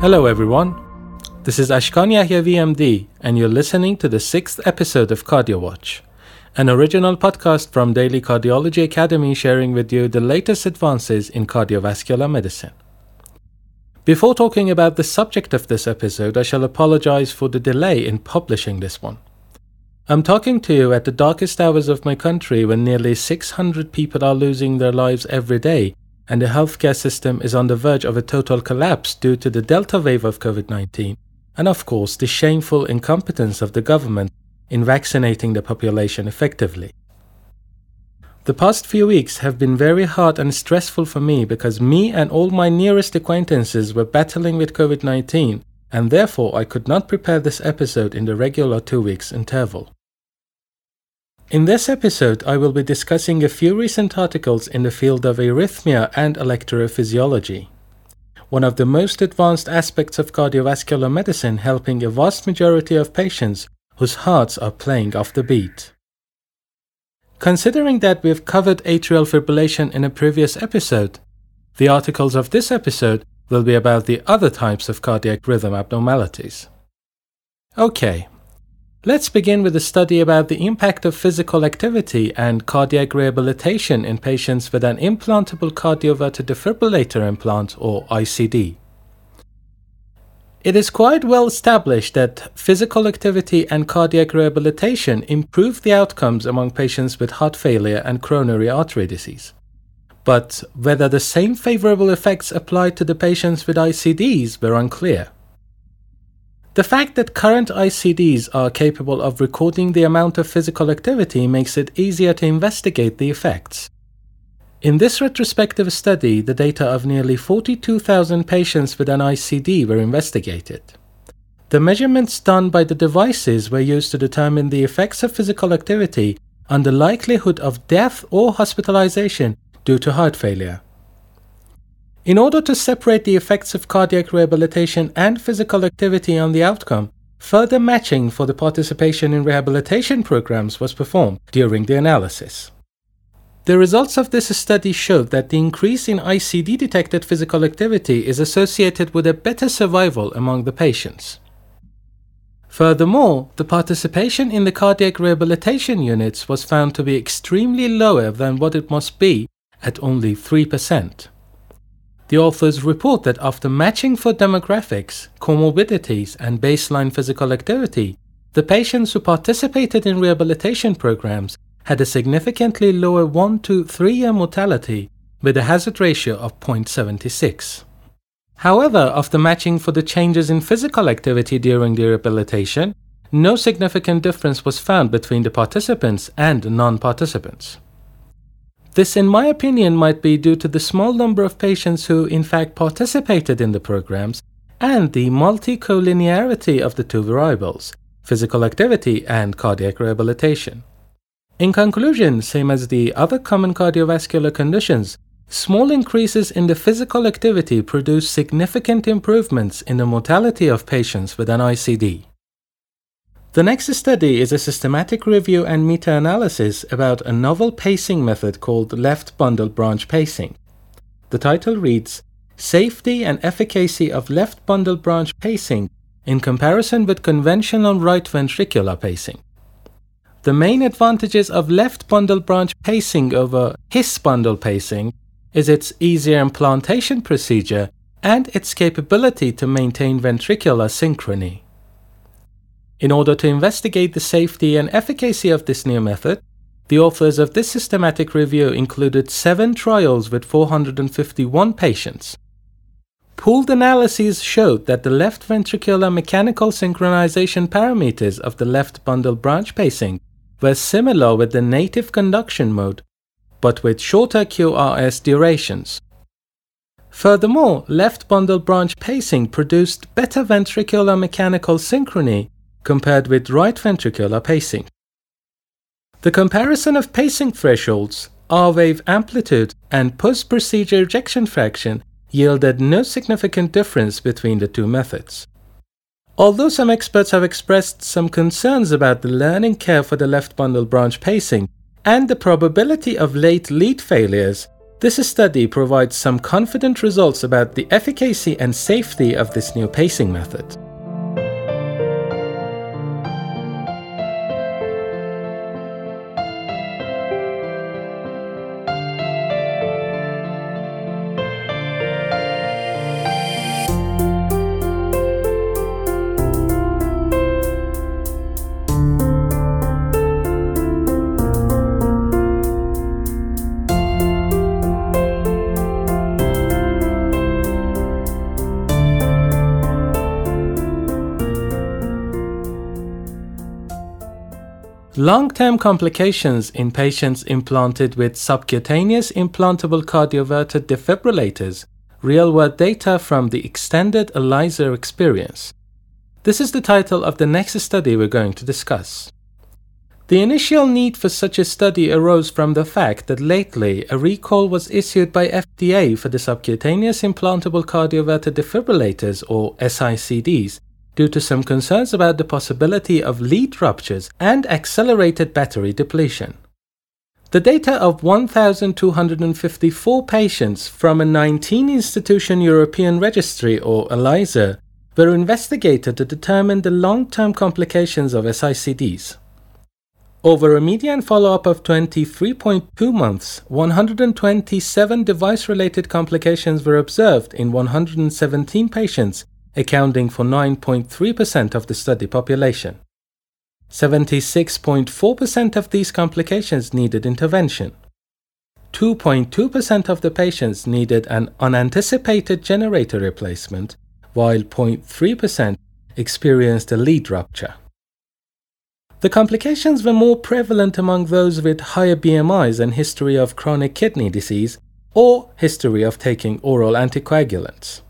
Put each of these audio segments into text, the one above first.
Hello, everyone. This is Ashkan Yahya VMD, and you're listening to the sixth episode of Cardio Watch, an original podcast from Daily Cardiology Academy sharing with you the latest advances in cardiovascular medicine. Before talking about the subject of this episode, I shall apologize for the delay in publishing this one. I'm talking to you at the darkest hours of my country when nearly 600 people are losing their lives every day and the healthcare system is on the verge of a total collapse due to the Delta wave of COVID 19, and of course, the shameful incompetence of the government in vaccinating the population effectively. The past few weeks have been very hard and stressful for me because me and all my nearest acquaintances were battling with COVID 19, and therefore I could not prepare this episode in the regular two weeks interval. In this episode, I will be discussing a few recent articles in the field of arrhythmia and electrophysiology. One of the most advanced aspects of cardiovascular medicine helping a vast majority of patients whose hearts are playing off the beat. Considering that we've covered atrial fibrillation in a previous episode, the articles of this episode will be about the other types of cardiac rhythm abnormalities. Okay, Let's begin with a study about the impact of physical activity and cardiac rehabilitation in patients with an implantable cardioverter defibrillator implant or ICD. It is quite well established that physical activity and cardiac rehabilitation improve the outcomes among patients with heart failure and coronary artery disease. But whether the same favorable effects apply to the patients with ICDs were unclear. The fact that current ICDs are capable of recording the amount of physical activity makes it easier to investigate the effects. In this retrospective study, the data of nearly 42,000 patients with an ICD were investigated. The measurements done by the devices were used to determine the effects of physical activity on the likelihood of death or hospitalization due to heart failure. In order to separate the effects of cardiac rehabilitation and physical activity on the outcome, further matching for the participation in rehabilitation programs was performed during the analysis. The results of this study showed that the increase in ICD detected physical activity is associated with a better survival among the patients. Furthermore, the participation in the cardiac rehabilitation units was found to be extremely lower than what it must be at only 3%. The authors report that after matching for demographics, comorbidities, and baseline physical activity, the patients who participated in rehabilitation programs had a significantly lower 1 to 3 year mortality with a hazard ratio of 0.76. However, after matching for the changes in physical activity during the rehabilitation, no significant difference was found between the participants and non participants. This, in my opinion, might be due to the small number of patients who, in fact, participated in the programs and the multicollinearity of the two variables, physical activity and cardiac rehabilitation. In conclusion, same as the other common cardiovascular conditions, small increases in the physical activity produce significant improvements in the mortality of patients with an ICD. The next study is a systematic review and meta analysis about a novel pacing method called left bundle branch pacing. The title reads Safety and Efficacy of Left Bundle Branch Pacing in Comparison with Conventional Right Ventricular Pacing. The main advantages of left bundle branch pacing over His bundle pacing is its easier implantation procedure and its capability to maintain ventricular synchrony. In order to investigate the safety and efficacy of this new method, the authors of this systematic review included seven trials with 451 patients. Pooled analyses showed that the left ventricular mechanical synchronization parameters of the left bundle branch pacing were similar with the native conduction mode, but with shorter QRS durations. Furthermore, left bundle branch pacing produced better ventricular mechanical synchrony compared with right ventricular pacing. The comparison of pacing thresholds, R wave amplitude, and post procedure ejection fraction yielded no significant difference between the two methods. Although some experts have expressed some concerns about the learning curve for the left bundle branch pacing and the probability of late lead failures, This study provides some confident results about the efficacy and safety of this new pacing method. Long-term complications in patients implanted with subcutaneous implantable cardioverter defibrillators, real-world data from the extended ELISIR experience. This is the title of the next study we're going to discuss. The initial need for such a study arose from the fact that lately a recall was issued by FDA for the subcutaneous implantable cardioverter defibrillators or SICDs due to some concerns about the possibility of lead ruptures and accelerated battery depletion. The data of 1,254 patients from a 19 institution European registry or ELISIR were investigated to determine the long term complications of SICDs. Over a median follow up of 23.2 months, 127 device related complications were observed in 117 patients accounting for 9.3% of the study population. 76.4% of these complications needed intervention. 2.2% of the patients needed an unanticipated generator replacement, while 0.3% experienced a lead rupture. The complications were more prevalent among those with higher BMIs and history of chronic kidney disease or history of taking oral anticoagulants.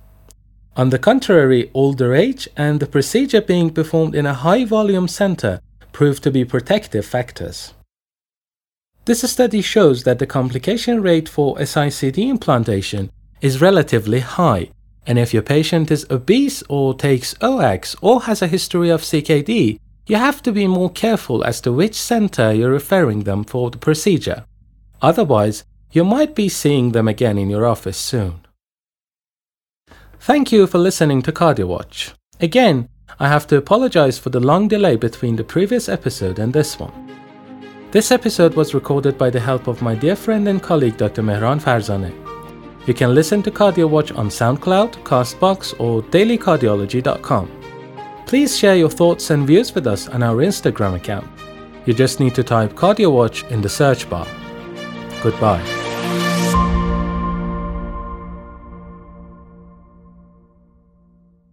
On the contrary, older age and the procedure being performed in a high volume center proved to be protective factors. This study shows that the complication rate for SICD implantation is relatively high, and if your patient is obese or takes OX or has a history of CKD, you have to be more careful as to which center you're referring them for the procedure. Otherwise, you might be seeing them again in your office soon. Thank you for listening to CardioWatch. Again, I have to apologize for the long delay between the previous episode and this one. This episode was recorded by the help of my dear friend and colleague Dr. Mehran Farzaneh. You can listen to CardioWatch on SoundCloud, Castbox, or dailycardiology.com. Please share your thoughts and views with us on our Instagram account. You just need to type CardioWatch in the search bar. Goodbye.